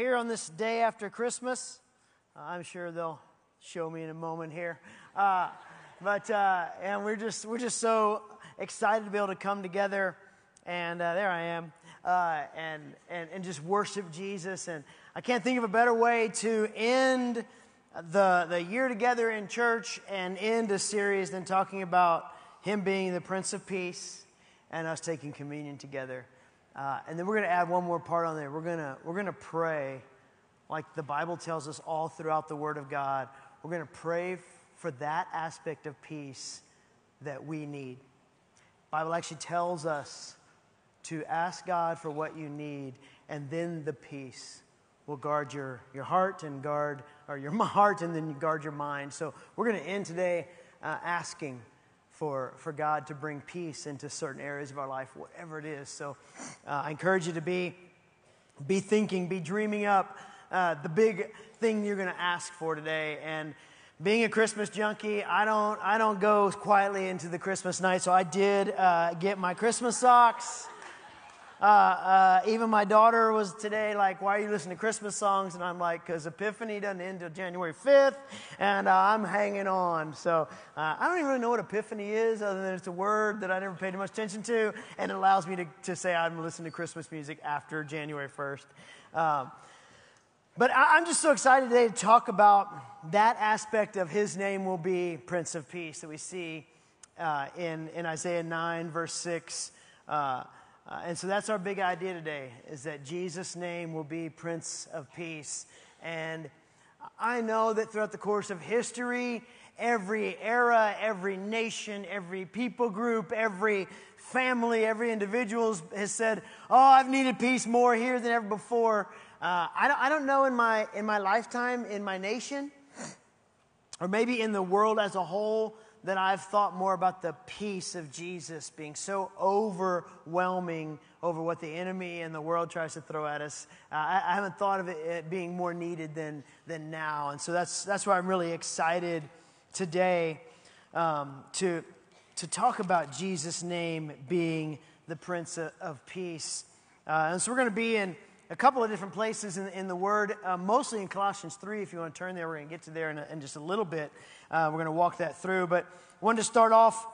Here on this day after Christmas, uh, I'm sure they'll show me in a moment here. Uh, but uh, and we're just we're just so excited to be able to come together, and uh, there I am, uh, and and and just worship Jesus. And I can't think of a better way to end the the year together in church and end a series than talking about Him being the Prince of Peace and us taking communion together. Uh, and then we're going to add one more part on there. We're going to we're going to pray, like the Bible tells us all throughout the Word of God. We're going to pray for that aspect of peace that we need. The Bible actually tells us to ask God for what you need, and then the peace will guard your, your heart and guard or your heart, and then guard your mind. So we're going to end today uh, asking for, for God to bring peace into certain areas of our life, whatever it is. So uh, I encourage you to be, be thinking, be dreaming up uh, the big thing you're going to ask for today. And being a Christmas junkie, I don't, I don't go quietly into the Christmas night. So I did uh, get my Christmas socks. Uh, uh, even my daughter was today like, Why are you listening to Christmas songs? And I'm like, Because Epiphany doesn't end until January 5th, and uh, I'm hanging on. So uh, I don't even really know what Epiphany is, other than it's a word that I never paid much attention to, and it allows me to, to say I'm listening to Christmas music after January 1st. Um, but I, I'm just so excited today to talk about that aspect of His name will be Prince of Peace that we see uh, in, in Isaiah 9, verse 6. Uh, uh, and so that's our big idea today is that Jesus' name will be Prince of Peace. And I know that throughout the course of history, every era, every nation, every people group, every family, every individual has said, Oh, I've needed peace more here than ever before. Uh, I, don't, I don't know in my, in my lifetime, in my nation, or maybe in the world as a whole, that I've thought more about the peace of Jesus being so overwhelming over what the enemy and the world tries to throw at us. Uh, I, I, haven't thought of it, it, being more needed than, than now. And so that's, that's why I'm really excited today um, to, to talk about Jesus' name being the Prince of, of Peace. Uh, and so we're going to be in a couple of different places in, in the Word, uh, mostly in Colossians 3. If you want to turn there, we're going to get to there in, a, in just a little bit. Uh, we're going to walk that through. But I wanted to start off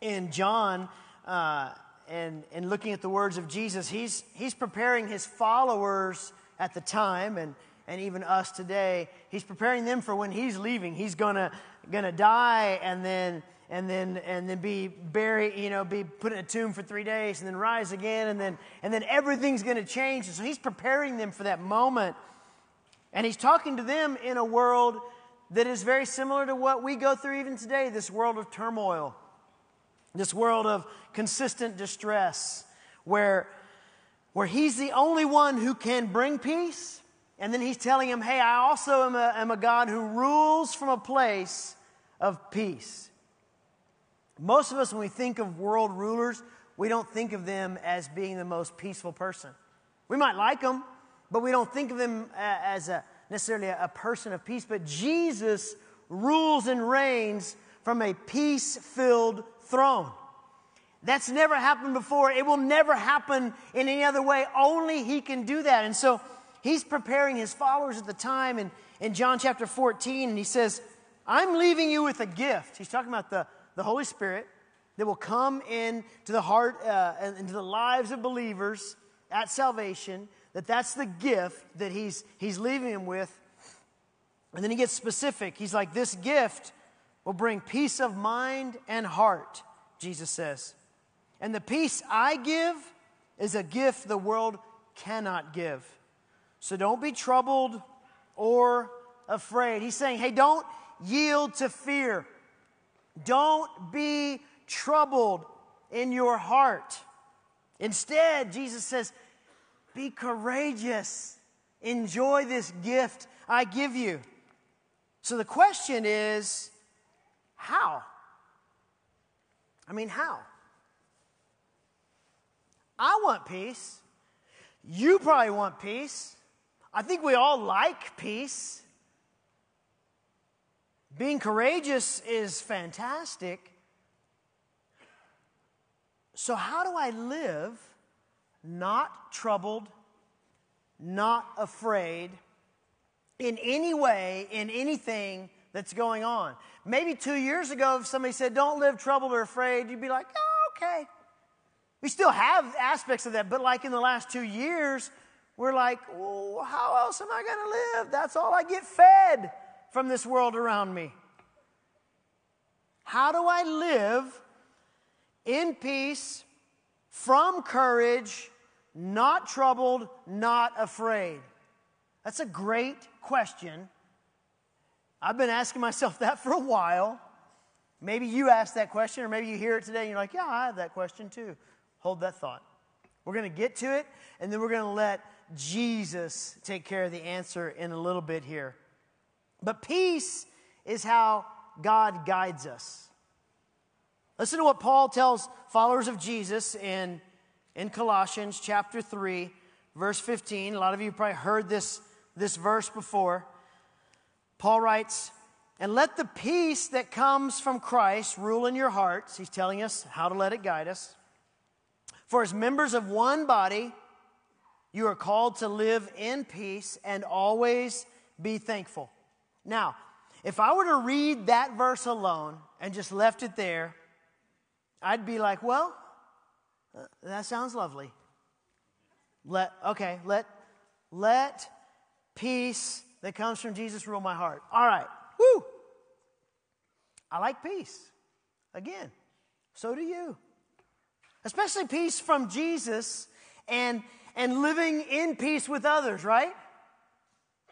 in John uh, and, and looking at the words of Jesus. He's, he's preparing his followers at the time and, and even us today. He's preparing them for when he's leaving. He's going to die and then and then and then be buried, you know, be put in a tomb for three days and then rise again, and then and then everything's going to change. so he's preparing them for that moment, and he's talking to them in a world that is very similar to what we go through even today. This world of turmoil, this world of consistent distress, where where he's the only one who can bring peace. And then he's telling him, hey, I also am a, am a God who rules from a place of peace. Most of us, when we think of world rulers, we don't think of them as being the most peaceful person. We might like them, but we don't think of them as a, necessarily a person of peace. But Jesus rules and reigns from a peace filled throne. That's never happened before. It will never happen in any other way. Only He can do that. And so He's preparing His followers at the time in, in John chapter 14, and He says, I'm leaving you with a gift. He's talking about the the Holy Spirit that will come into the heart uh, and into the lives of believers at salvation, that that's the gift that he's, he's leaving them with. And then he gets specific. He's like, This gift will bring peace of mind and heart, Jesus says. And the peace I give is a gift the world cannot give. So don't be troubled or afraid. He's saying, Hey, don't yield to fear. Don't be troubled in your heart. Instead, Jesus says, be courageous. Enjoy this gift I give you. So the question is, how? I mean, how? I want peace. You probably want peace. I think we all like peace. Being courageous is fantastic. So, how do I live not troubled not afraid in any way, in anything that's going on. Maybe two years ago, if somebody said, Don't live troubled or afraid, you'd be like, Oh, okay. We still have aspects of that, but like in the last two years, we're like, well, how else am I going to live? That's all I get fed from this world around me. How do I live in peace, from courage, not troubled, not afraid? That's a great question. I've been asking myself that for a while. Maybe you asked that question, or maybe you hear it today and you're like, yeah, I have that question too. Hold that thought. We're going to get to it, and then we're going to let Jesus take care of the answer in a little bit here. But peace is how God guides us. Listen to what Paul tells followers of Jesus in, in Colossians chapter 3, verse 15. A lot of you probably heard this, this verse before. Paul writes, And let the peace that comes from Christ rule in your hearts. He's telling us how to let it guide us. For as members of one body, you are called to live in peace and always be thankful. Now, if I were to read that verse alone and just left it there, I'd be like, well, uh, that sounds lovely. Let okay, let let peace that comes from Jesus rule my heart. All right. Woo! I like peace. Again, so do you especially peace from Jesus and, and living in peace with others, right?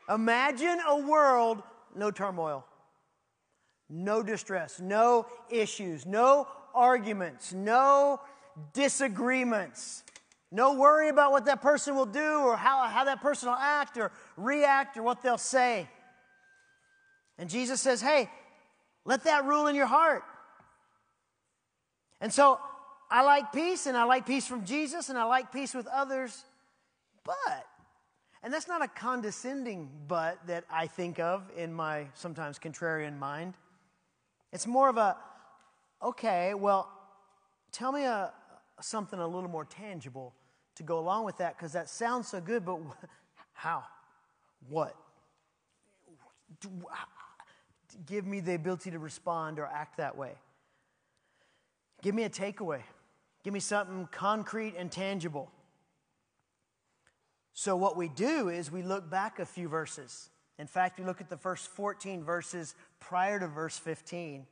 Imagine a world, no turmoil, no distress, no issues, no arguments, no disagreements, no worry about what that person will do or how, how that person will act or react or what they'll say. And Jesus says, hey, let that rule in your heart. And so I like peace and I like peace from Jesus and I like peace with others, but, and that's not a condescending but that I think of in my sometimes contrarian mind. It's more of a, okay, well, tell me a, something a little more tangible to go along with that because that sounds so good, but how? What? Give me the ability to respond or act that way. Give me a takeaway. Give me something concrete and tangible. So, what we do is we look back a few verses. In fact, we look at the first 14 verses prior to verse 15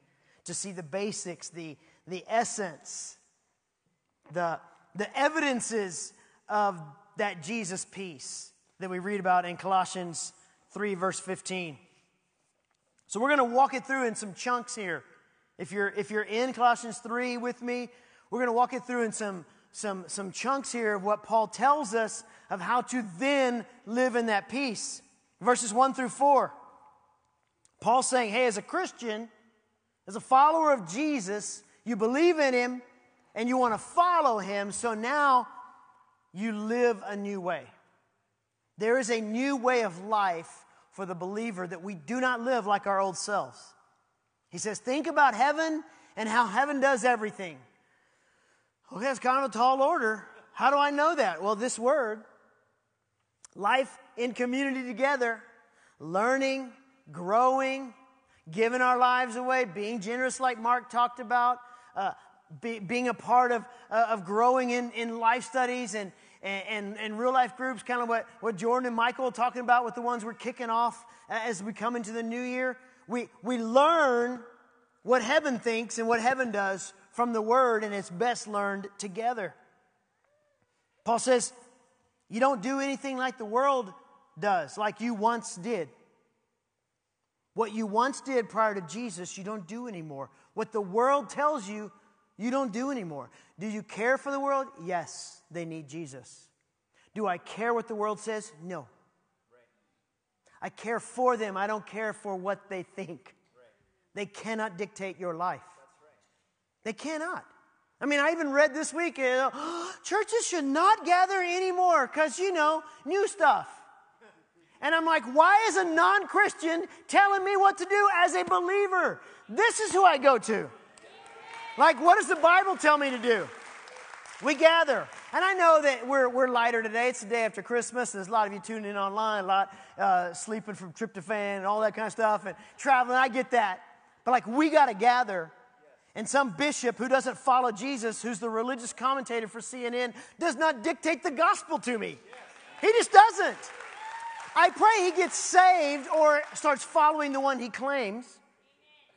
to see the basics, the, the essence, the, the evidences of that Jesus peace that we read about in Colossians 3, verse 15. So, we're going to walk it through in some chunks here. If you're, if you're in Colossians 3 with me, we're going to walk it through in some, some, some chunks here of what Paul tells us of how to then live in that peace. Verses 1 through 4. Paul's saying, hey, as a Christian, as a follower of Jesus, you believe in him and you want to follow him, so now you live a new way. There is a new way of life for the believer that we do not live like our old selves. He says, think about heaven and how heaven does everything. Okay, that's kind of a tall order. How do I know that? Well, this word, life in community together, learning, growing, giving our lives away, being generous, like Mark talked about, uh, be, being a part of, uh, of growing in, in life studies and, and, and, real life groups, kind of what, what Jordan and Michael are talking about with the ones we're kicking off as we come into the new year. We, we learn what heaven thinks and what heaven does from the Word, and it's best learned together. Paul says, You don't do anything like the world does, like you once did. What you once did prior to Jesus, you don't do anymore. What the world tells you, you don't do anymore. Do you care for the world? Yes, they need Jesus. Do I care what the world says? No. I care for them. I don't care for what they think. They cannot dictate your life. They cannot. I mean, I even read this week, uh, churches should not gather anymore because, you know, new stuff. And I'm like, why is a non Christian telling me what to do as a believer? This is who I go to. Like, what does the Bible tell me to do? We gather. And I know that we're, we're lighter today. It's the day after Christmas. There's a lot of you tuning in online, a lot uh, sleeping from tryptophan and all that kind of stuff and traveling. I get that. But like, we got to gather. And some bishop who doesn't follow Jesus, who's the religious commentator for CNN, does not dictate the gospel to me. He just doesn't. I pray he gets saved or starts following the one he claims,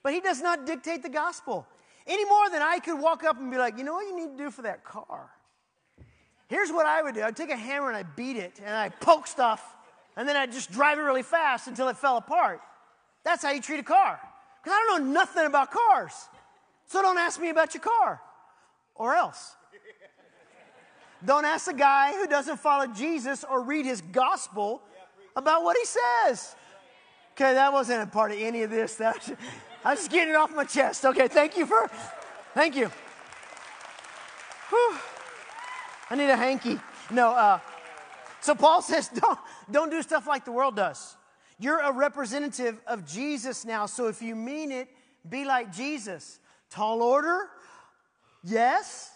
but he does not dictate the gospel any more than I could walk up and be like, you know what you need to do for that car? Here's what I would do I'd take a hammer and I'd beat it and I'd poke stuff and then I'd just drive it really fast until it fell apart. That's how you treat a car. Because I don't know nothing about cars. So don't ask me about your car or else. Don't ask a guy who doesn't follow Jesus or read his gospel about what he says. Okay, that wasn't a part of any of this. That was, I was just getting it off my chest. Okay, thank you for, thank you. Whew. I need a hanky. No, uh, so Paul says, don't, don't do stuff like the world does. You're a representative of Jesus now, so if you mean it, be like Jesus. Tall order, yes,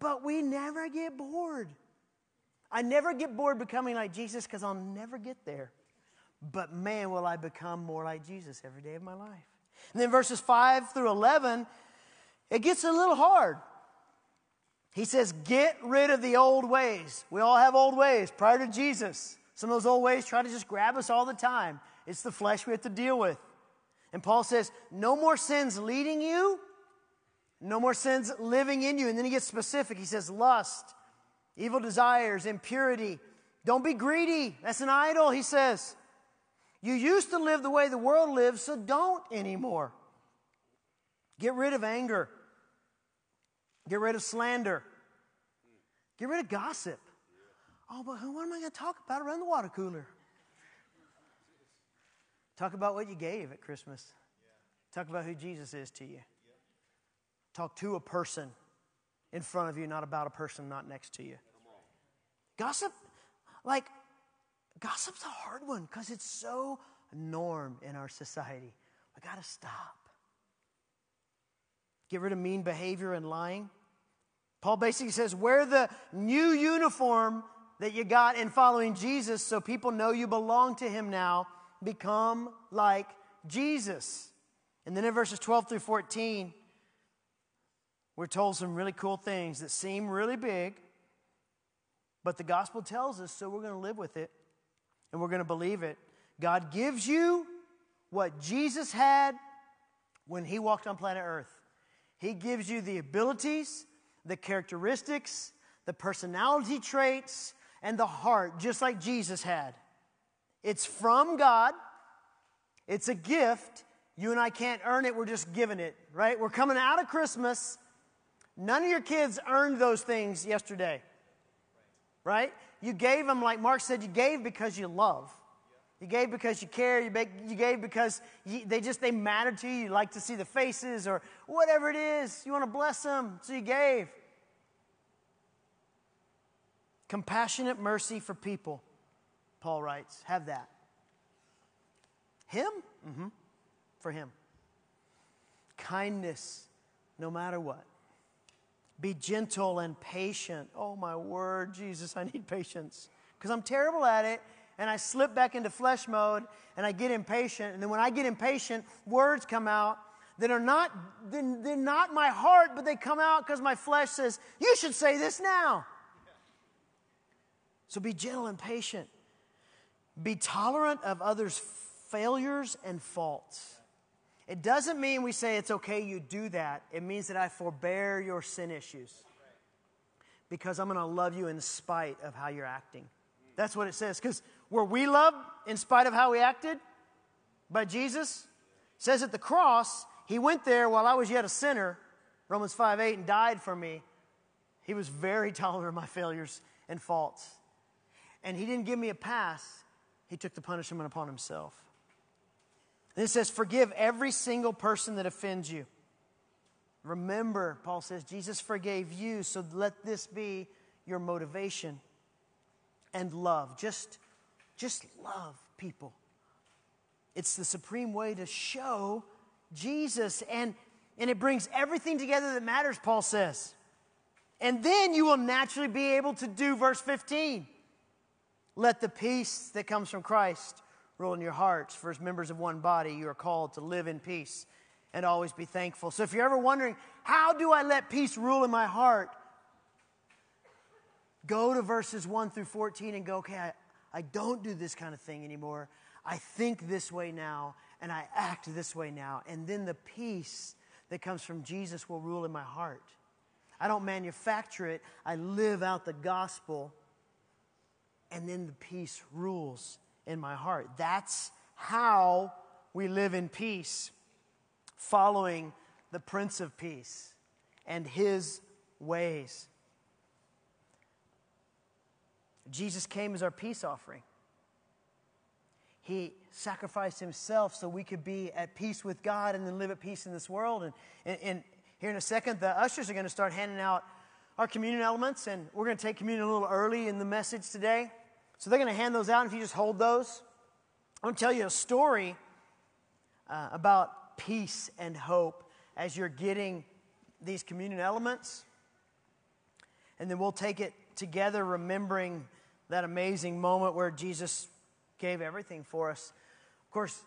but we never get bored. I never get bored becoming like Jesus because I'll never get there. But man, will I become more like Jesus every day of my life. And then verses 5 through 11, it gets a little hard. He says, Get rid of the old ways. We all have old ways prior to Jesus. Some of those old ways try to just grab us all the time. It's the flesh we have to deal with. And Paul says, No more sins leading you, no more sins living in you. And then he gets specific. He says, Lust, evil desires, impurity. Don't be greedy. That's an idol, he says. You used to live the way the world lives, so don't anymore. Get rid of anger. Get rid of slander. Get rid of gossip. Oh, but who, what am I going to talk about around the water cooler? Talk about what you gave at Christmas. Talk about who Jesus is to you. Talk to a person in front of you, not about a person not next to you. Gossip, like, Gossip's a hard one because it's so norm in our society. We got to stop. Get rid of mean behavior and lying. Paul basically says, wear the new uniform that you got in following Jesus so people know you belong to him now. Become like Jesus. And then in verses 12 through 14, we're told some really cool things that seem really big, but the gospel tells us, so we're going to live with it and we're going to believe it. God gives you what Jesus had when he walked on planet Earth. He gives you the abilities, the characteristics, the personality traits, and the heart, just like Jesus had. It's from God, it's a gift. You and I can't earn it, we're just given it, right? We're coming out of Christmas. None of your kids earned those things yesterday, right? You gave them, like Mark said, you gave because you love. You gave because you care. You, gave because they just they matter to you. You like to see the faces or whatever it is. You want to bless them, so you gave. Compassionate mercy for people, Paul writes. Have that. Him? Mm-hmm. For him. Kindness, no matter what. Be gentle and patient. Oh, my word, Jesus, I need patience. Because I'm terrible at it, and I slip back into flesh mode, and I get impatient. And then when I get impatient, words come out that are not, they're not my heart, but they come out because my flesh says, You should say this now. So be gentle and patient. Be tolerant of others' failures and faults. It doesn't mean we say it's okay you do that. It means that I forbear your sin issues because I'm going to love you in spite of how you're acting. That's what it says. Because were we loved in spite of how we acted by Jesus? says at the cross, he went there while I was yet a sinner, Romans 5 8, and died for me. He was very tolerant of my failures and faults. And he didn't give me a pass, he took the punishment upon himself. And it says, Forgive every single person that offends you. Remember, Paul says, Jesus forgave you, so let this be your motivation. And love. Just, just love people. It's the supreme way to show Jesus. And, and it brings everything together that matters, Paul says. And then you will naturally be able to do verse 15. Let the peace that comes from Christ rule in your hearts. For as members of one body, you are called to live in peace and always be thankful. So if you're ever wondering, how do I let peace rule in my heart? Go to verses 1 through 14 and go, okay, I, I don't do this kind of thing anymore. I think this way now, and I act this way now. And then the peace that comes from Jesus will rule in my heart. I don't manufacture it, I live out the gospel, and then the peace rules in my heart. That's how we live in peace, following the Prince of Peace and his ways. Jesus came as our peace offering. He sacrificed himself so we could be at peace with God and then live at peace in this world. And, and, and here in a second, the ushers are going to start handing out our communion elements, and we're going to take communion a little early in the message today. So they're going to hand those out, if you just hold those, I'm going to tell you a story uh, about peace and hope as you're getting these communion elements. And then we'll take it together, remembering that amazing moment where Jesus gave everything for us. Of course,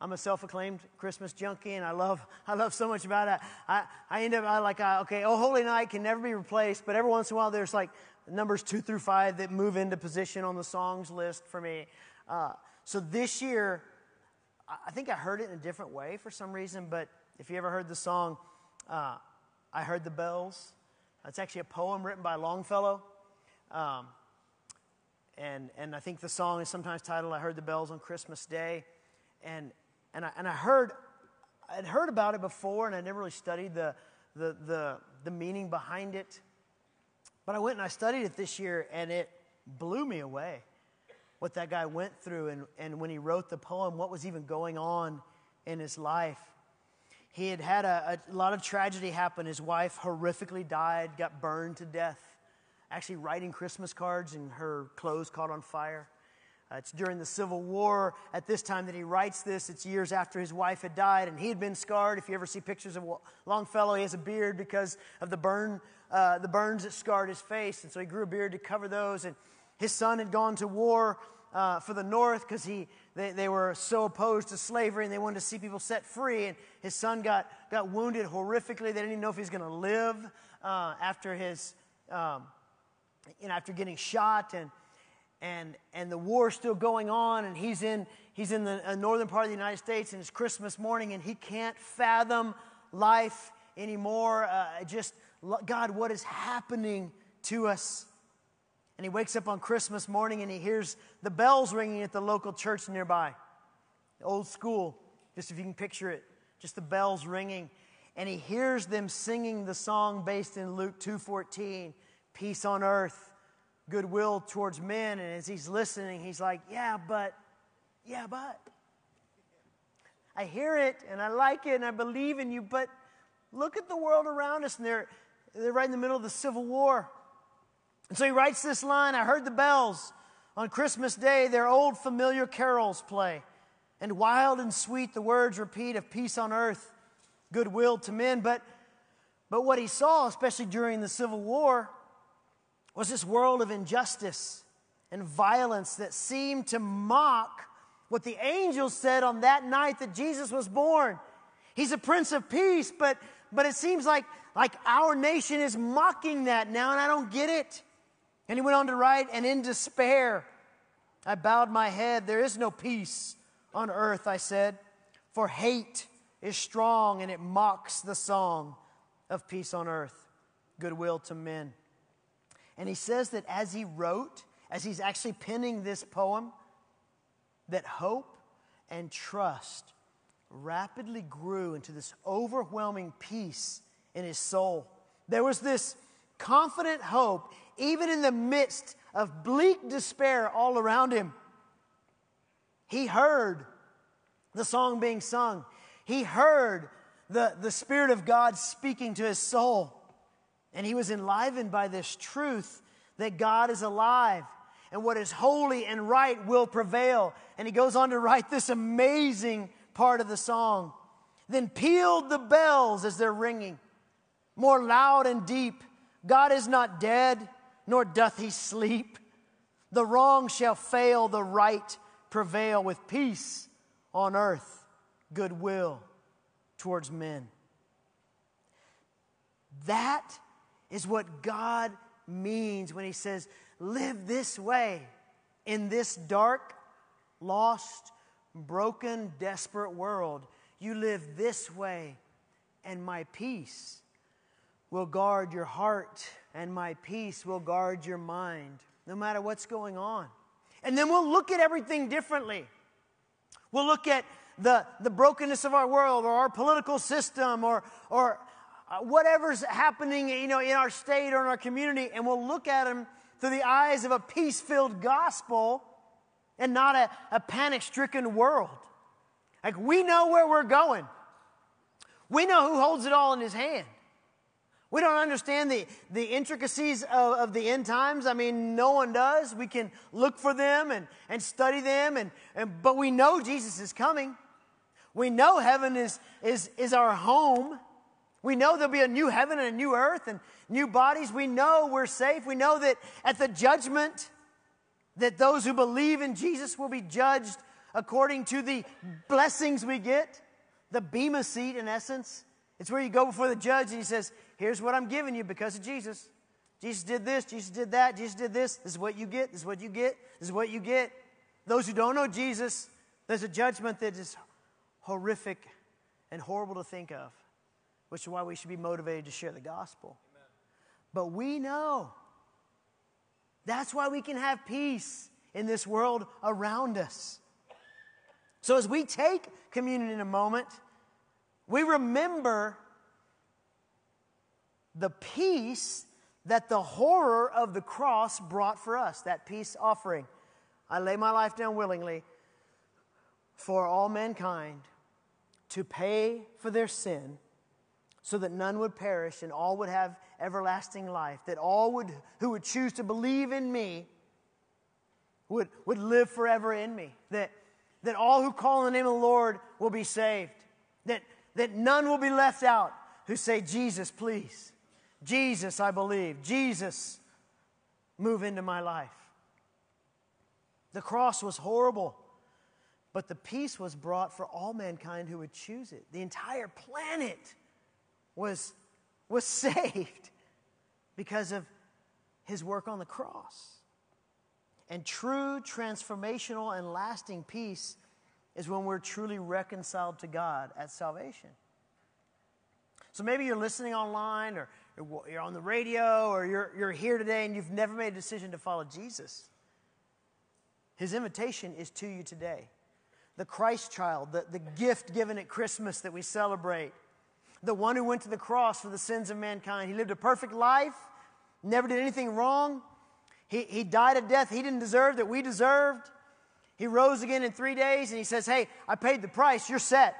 I'm a self-acclaimed Christmas junkie, and I love I love so much about it. I, I end up I like I, okay, oh Holy Night can never be replaced, but every once in a while there's like numbers two through five that move into position on the songs list for me. Uh, so this year, I think I heard it in a different way for some reason. But if you ever heard the song, uh, I heard the bells. It's actually a poem written by Longfellow. Um, and, and I think the song is sometimes titled I Heard the Bells on Christmas Day. And, and, I, and I heard, I'd heard about it before and I never really studied the, the, the, the meaning behind it. But I went and I studied it this year and it blew me away what that guy went through and, and when he wrote the poem, what was even going on in his life. He had had a, a lot of tragedy happen. His wife horrifically died, got burned to death actually writing Christmas cards and her clothes caught on fire. Uh, it's during the Civil War at this time that he writes this. It's years after his wife had died, and he had been scarred. If you ever see pictures of Longfellow, he has a beard because of the burn, uh, the burns that scarred his face, and so he grew a beard to cover those. And his son had gone to war uh, for the North because he they, were so opposed to slavery, and they wanted to see people set free. And his son got got wounded horrifically. They didn't even know if he was going to live uh, after his. Um, you know, after getting shot and and and the war's still going on and he's in he's in the uh, northern part of the United States and it's Christmas morning and he can't fathom life anymore. Uh, just God what is happening to us? And he wakes up on Christmas morning and he hears the bells ringing at the local church nearby. The old school just if you can picture it just the bells ringing. And he hears them singing the song based in Luke 2:14 peace on earth, goodwill towards men. And as he's listening, he's like, Yeah, but, yeah, but. I hear it and I like it and I believe in you, but look at the world around us and they're, they're right in the middle of the Civil War. And so he writes this line I heard the bells. On Christmas Day, their old familiar carols play, and wild and sweet the words repeat of peace on earth, goodwill to men. But, but what he saw, especially during the Civil War, was this world of injustice and violence that seemed to mock what the angels said on that night that Jesus was born. He's a prince of peace, but, but it seems like, like our nation is mocking that now, and I don't get it. And he went on to write, and in despair, I bowed my head. There is no peace on earth, I said, for hate is strong and it mocks the song of peace on earth, goodwill to men. And he says that as he wrote, as he's actually penning this poem, that hope and trust rapidly grew into this overwhelming peace in his soul. There was this confident hope, even in the midst of bleak despair all around him. He heard the song being sung, he heard the, the Spirit of God speaking to his soul. And he was enlivened by this truth that God is alive and what is holy and right will prevail. And he goes on to write this amazing part of the song. Then pealed the bells as they're ringing, more loud and deep God is not dead, nor doth he sleep. The wrong shall fail, the right prevail with peace on earth, goodwill towards men. That is what God means when he says, Live this way in this dark, lost, broken, desperate world. You live this way, and my peace will guard your heart, and my peace will guard your mind, no matter what's going on. And then we'll look at everything differently. We'll look at the, the brokenness of our world or our political system or, or uh, whatever's happening you know, in our state or in our community, and we'll look at them through the eyes of a peace filled gospel and not a, a panic stricken world. Like we know where we're going, we know who holds it all in his hand. We don't understand the, the intricacies of, of, the end times. I mean, no one does. We can look for them and, and study them, and, and, but we know Jesus is coming. We know heaven is, is, is our home. We know there'll be a new heaven and a new earth and new bodies. We know we're safe. We know that at the judgment, that those who believe in Jesus will be judged according to the blessings we get. The Bema seat, in essence. It's where you go before the judge and he says, Here's what I'm giving you because of Jesus. Jesus did this, Jesus did that, Jesus did this. This is what you get, this is what you get, this is what you get. Those who don't know Jesus, there's a judgment that is horrific and horrible to think of, which is why we should be motivated to share the gospel. Amen. But we know that's why we can have peace in this world around us. So as we take communion in a moment, we remember the peace that the horror of the cross brought for us, that peace offering. I lay my life down willingly for all mankind to pay for their sin so that none would perish and all would have everlasting life, that all would, who would choose to believe in me would, would live forever in me, that, that all who call on the name of the Lord will be saved, that, that none will be left out who say, Jesus, please. Jesus, I believe. Jesus, move into my life. The cross was horrible, but the peace was brought for all mankind who would choose it. The entire planet was, was saved because of his work on the cross. And true transformational and lasting peace is when we're truly reconciled to God at salvation. So maybe you're listening online or you're on the radio or you're, you're here today and you've never made a decision to follow Jesus. His invitation is to you today. The Christ child, the, the gift given at Christmas that we celebrate, the one who went to the cross for the sins of mankind. He lived a perfect life, never did anything wrong. He, he died a death he didn't deserve that we deserved. He rose again in three days and he says, Hey, I paid the price. You're set.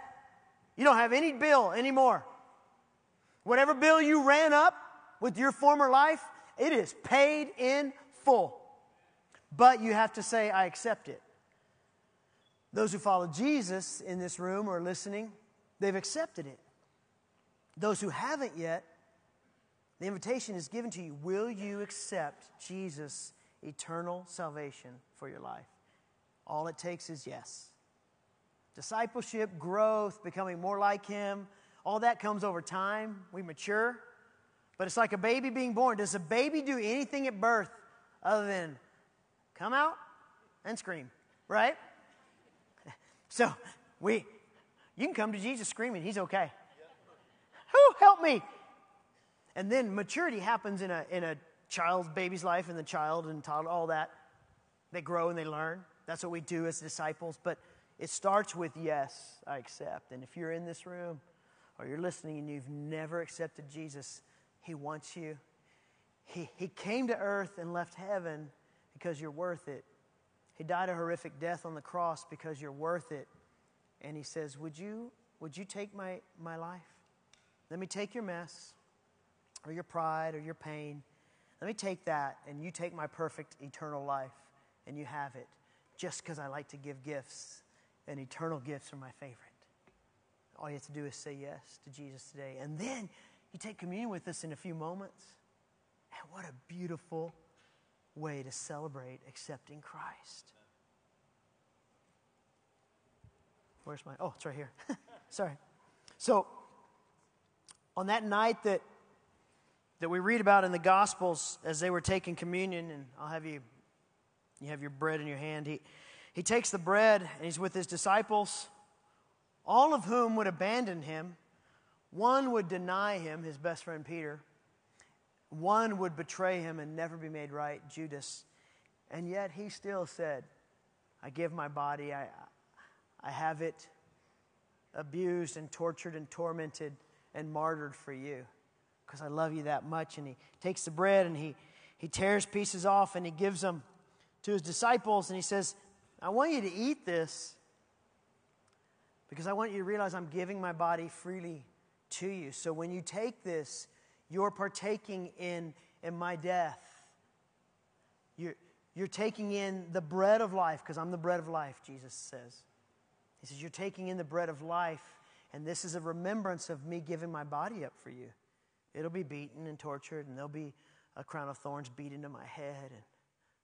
You don't have any bill anymore. Whatever bill you ran up with your former life, it is paid in full. But you have to say, I accept it. Those who follow Jesus in this room or listening, they've accepted it. Those who haven't yet, the invitation is given to you. Will you accept Jesus' eternal salvation for your life? All it takes is yes. Discipleship, growth, becoming more like Him, all that comes over time. We mature. But it's like a baby being born. Does a baby do anything at birth other than come out and scream, right? So we, you can come to Jesus screaming, he's okay. Help me? And then maturity happens in a, in a child's baby's life and the child and toddler, all that. They grow and they learn. That's what we do as disciples. But it starts with yes, I accept. And if you're in this room or you're listening and you've never accepted Jesus, He wants you. He, he came to earth and left heaven because you're worth it. He died a horrific death on the cross because you're worth it. And He says, Would you, would you take my, my life? Let me take your mess or your pride or your pain. Let me take that and you take my perfect eternal life and you have it just because I like to give gifts and eternal gifts are my favorite. All you have to do is say yes to Jesus today. And then you take communion with us in a few moments. And what a beautiful way to celebrate accepting Christ. Where's my, oh, it's right here. Sorry. So, on that night that, that we read about in the Gospels as they were taking communion, and I'll have you, you have your bread in your hand, he, he takes the bread and he's with his disciples, all of whom would abandon him. One would deny him, his best friend Peter. One would betray him and never be made right, Judas. And yet he still said, I give my body, I, I have it abused and tortured and tormented and martyred for you because I love you that much. And he takes the bread and he, he tears pieces off and he gives them to his disciples and he says, I want you to eat this because I want you to realize I'm giving my body freely to you. So when you take this, you're partaking in, in my death. You're, you're taking in the bread of life because I'm the bread of life, Jesus says. He says, You're taking in the bread of life, and this is a remembrance of me giving my body up for you. It'll be beaten and tortured, and there'll be a crown of thorns beat into my head, and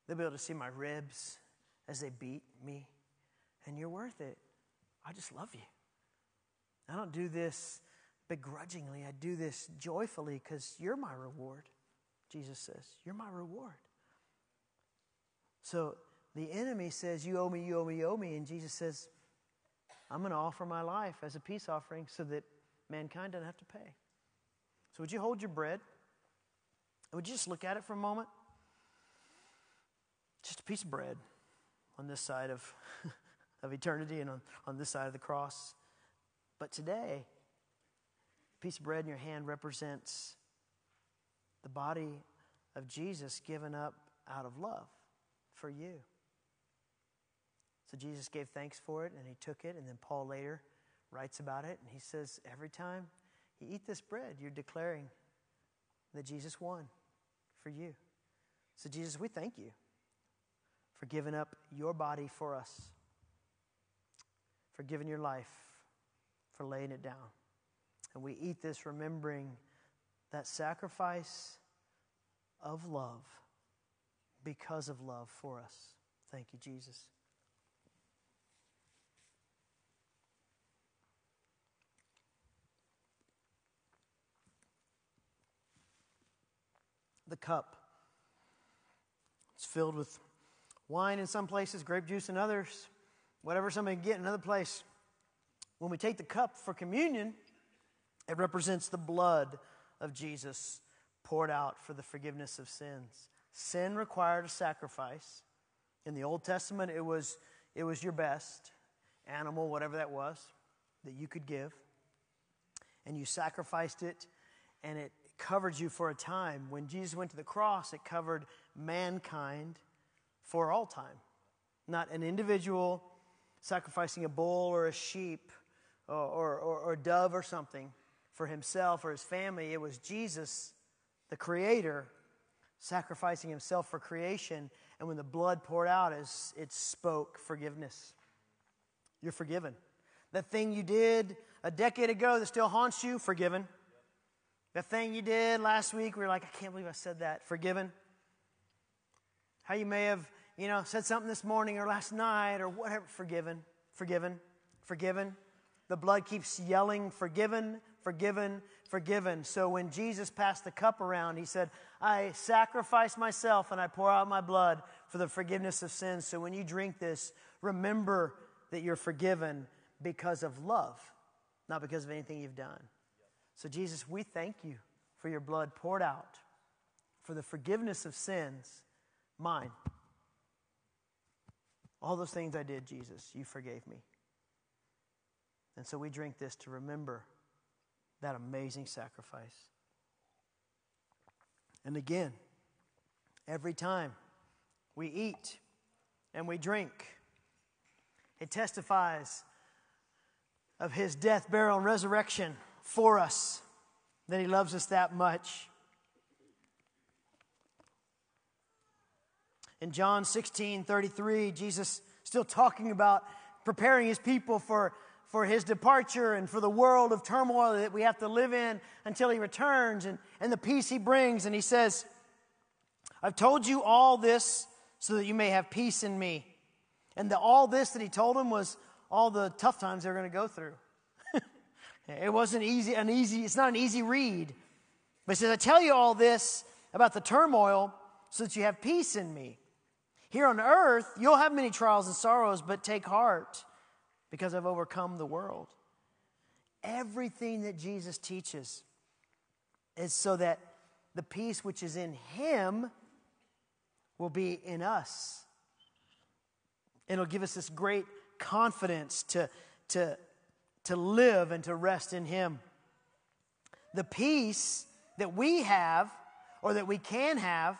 they'll be able to see my ribs as they beat me. And you're worth it. I just love you. I don't do this begrudgingly, I do this joyfully because you're my reward. Jesus says, You're my reward. So the enemy says, You owe me, you owe me, you owe me. And Jesus says, I'm going to offer my life as a peace offering so that mankind doesn't have to pay. So, would you hold your bread? Would you just look at it for a moment? Just a piece of bread on this side of, of eternity and on, on this side of the cross. But today, a piece of bread in your hand represents the body of Jesus given up out of love for you. So Jesus gave thanks for it and he took it. And then Paul later writes about it and he says, Every time you eat this bread, you're declaring that Jesus won for you. So, Jesus, we thank you for giving up your body for us, for giving your life, for laying it down. And we eat this remembering that sacrifice of love because of love for us. Thank you, Jesus. The cup. It's filled with wine in some places, grape juice in others, whatever somebody can get in another place. When we take the cup for communion, it represents the blood of Jesus poured out for the forgiveness of sins. Sin required a sacrifice. In the Old Testament, it was, it was your best animal, whatever that was, that you could give. And you sacrificed it, and it covered you for a time. When Jesus went to the cross, it covered mankind for all time. Not an individual sacrificing a bull or a sheep or, or, or, or dove or something for himself or his family. It was Jesus, the Creator, sacrificing himself for creation. And when the blood poured out, as it spoke forgiveness. You're forgiven. That thing you did a decade ago that still haunts you, forgiven. The thing you did last week, we are like, I can't believe I said that. Forgiven. How you may have, you know, said something this morning or last night or whatever. Forgiven, forgiven, forgiven. The blood keeps yelling, forgiven, forgiven, forgiven. So when Jesus passed the cup around, he said, I sacrifice myself and I pour out my blood for the forgiveness of sins. So when you drink this, remember that you're forgiven because of love, not because of anything you've done. So, Jesus, we thank you for your blood poured out for the forgiveness of sins, mine. All those things I did, Jesus, you forgave me. And so we drink this to remember that amazing sacrifice. And again, every time we eat and we drink, it testifies of his death, burial, and resurrection for us, that He loves us that much. In John 16 33, Jesus still talking about preparing His people for, for His departure and for the world of turmoil that we have to live in until He returns and, and the peace He brings. And He says, I've told you all this so that you may have peace in me. And the all this that he told him was all the tough times they're going to go through. It wasn't easy, an easy, it's not an easy read. But he says, I tell you all this about the turmoil so that you have peace in me. Here on earth, you'll have many trials and sorrows, but take heart because I've overcome the world. Everything that Jesus teaches is so that the peace which is in him will be in us. It'll give us this great confidence to, to, to live and to rest in him. The peace that we have or that we can have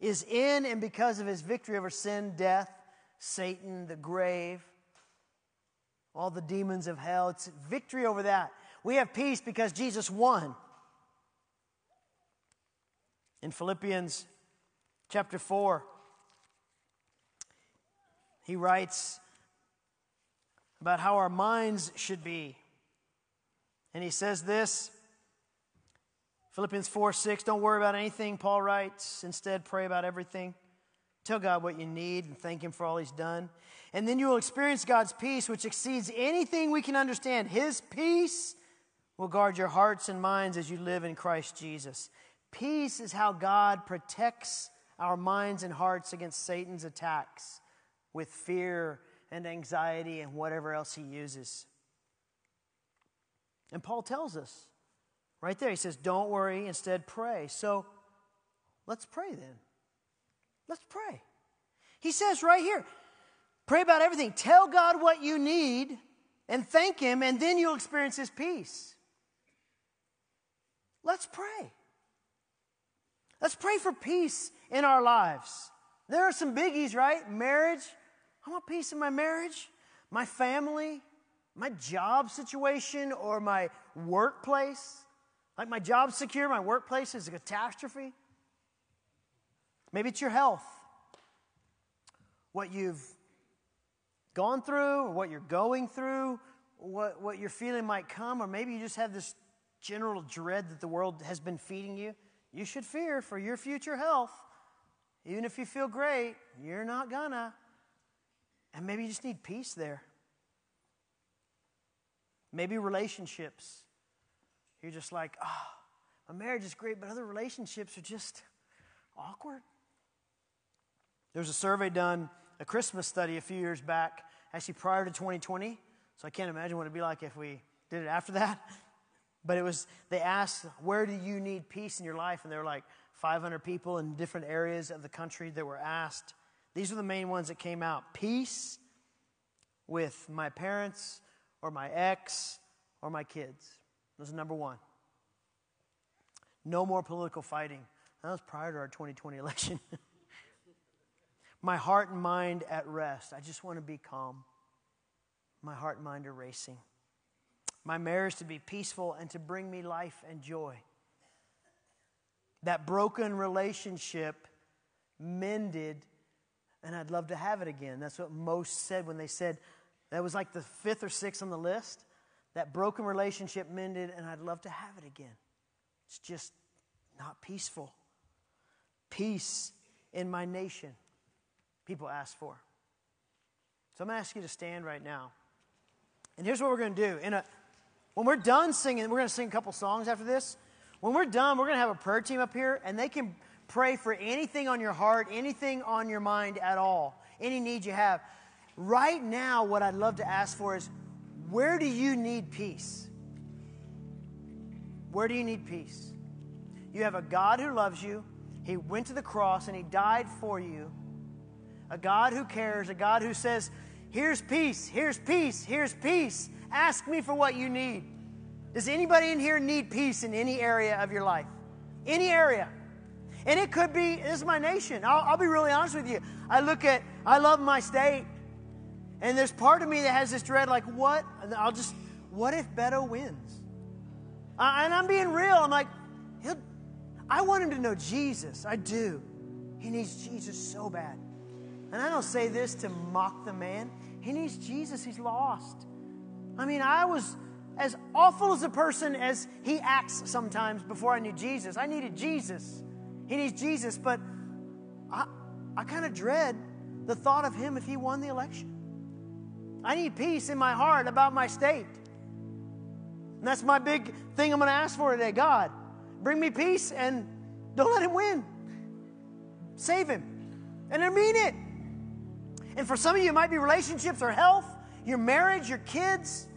is in and because of his victory over sin, death, Satan, the grave, all the demons of hell. It's victory over that. We have peace because Jesus won. In Philippians chapter 4, he writes about how our minds should be. And he says this Philippians 4 6, don't worry about anything, Paul writes. Instead, pray about everything. Tell God what you need and thank Him for all He's done. And then you will experience God's peace, which exceeds anything we can understand. His peace will guard your hearts and minds as you live in Christ Jesus. Peace is how God protects our minds and hearts against Satan's attacks with fear and anxiety and whatever else he uses. And Paul tells us right there, he says, Don't worry, instead pray. So let's pray then. Let's pray. He says right here, pray about everything. Tell God what you need and thank Him, and then you'll experience His peace. Let's pray. Let's pray for peace in our lives. There are some biggies, right? Marriage. I want peace in my marriage, my family, my job situation, or my workplace. Like my job's secure, my workplace is a catastrophe. Maybe it's your health. What you've gone through, or what you're going through, what, what you're feeling might come, or maybe you just have this general dread that the world has been feeding you you should fear for your future health. Even if you feel great, you're not gonna. And maybe you just need peace there. Maybe relationships. You're just like, oh, my marriage is great, but other relationships are just awkward. There was a survey done, a Christmas study a few years back, actually prior to 2020. So I can't imagine what it'd be like if we did it after that. But it was, they asked, where do you need peace in your life? And there were like 500 people in different areas of the country that were asked. These are the main ones that came out peace with my parents or my ex or my kids. This is number one. No more political fighting. That was prior to our 2020 election. my heart and mind at rest. I just want to be calm. My heart and mind are racing my marriage to be peaceful and to bring me life and joy. That broken relationship mended, and I'd love to have it again. That's what most said when they said that was like the fifth or sixth on the list. That broken relationship mended, and I'd love to have it again. It's just not peaceful. Peace in my nation, people ask for. So I'm going to ask you to stand right now. And here's what we're going to do. In a when we're done singing, we're going to sing a couple songs after this. When we're done, we're going to have a prayer team up here, and they can pray for anything on your heart, anything on your mind at all, any need you have. Right now, what I'd love to ask for is where do you need peace? Where do you need peace? You have a God who loves you. He went to the cross and He died for you. A God who cares, a God who says, Here's peace, here's peace, here's peace. Ask me for what you need. Does anybody in here need peace in any area of your life? Any area. And it could be, this is my nation. I'll, I'll, be really honest with you. I look at, I love my state. And there's part of me that has this dread like, what? I'll just, what if Beto wins? I, and I'm being real. I'm like, he'll, I want him to know Jesus. I do. He needs Jesus so bad. And I don't say this to mock the man. He needs Jesus. He's lost. I mean, I was as awful as a person as he acts sometimes before I knew Jesus. I needed Jesus. He needs Jesus, but I, I kind of dread the thought of him if he won the election. I need peace in my heart about my state. And that's my big thing I'm going to ask for today. God, bring me peace and don't let him win. Save him. And I mean it. And for some of you, it might be relationships or health, your marriage, your kids,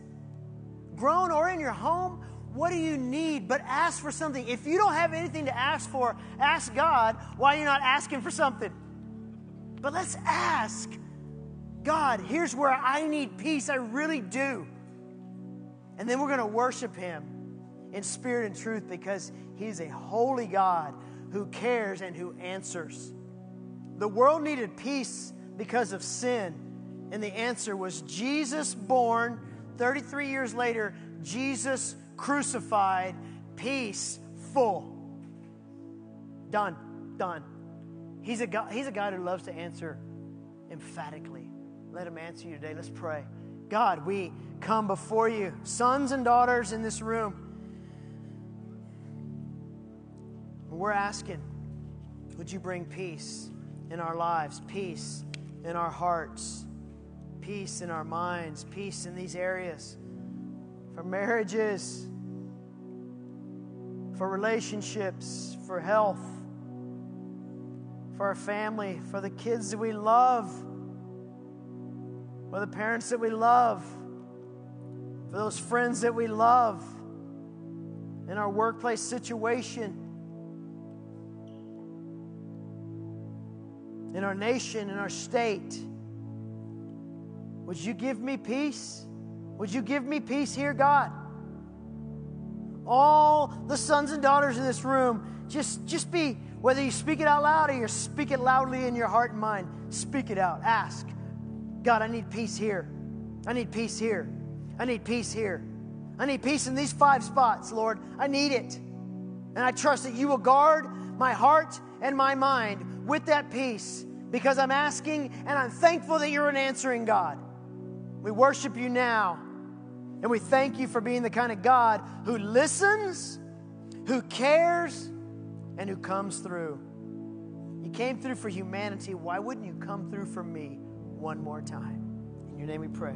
grown or in your home. What do you need? But ask for something. If you don't have anything to ask for, ask God why you're not asking for something. But let's ask God, here's where I need peace. I really do. And then we're going to worship Him in spirit and truth because He's a holy God who cares and who answers. The world needed peace because of sin, and the answer was Jesus born. 33 years later, Jesus crucified, peace full. Done, done. He's a, God, he's a God who loves to answer emphatically. Let him answer you today. Let's pray. God, we come before you, sons and daughters in this room. We're asking, would you bring peace in our lives, peace in our hearts, peace in our minds, peace in these areas for marriages, for relationships, for health, for our family, for the kids that we love, for the parents that we love, for those friends that we love, in our workplace situation. in our nation, in our state. Would you give me peace? Would you give me peace here, God? All the sons and daughters in this room, just, just be, whether you speak it out loud or you speak it loudly in your heart and mind, speak it out. Ask, God, I need peace here. I need peace here. I need peace here. I need peace in these five spots, Lord. I need it. And I trust that you will guard my heart and my mind with that peace because I'm asking and I'm thankful that you're an answering God. We worship you now and we thank you for being the kind of God who listens, who cares, and who comes through. You came through for humanity. Why wouldn't you come through for me one more time? In your name we pray.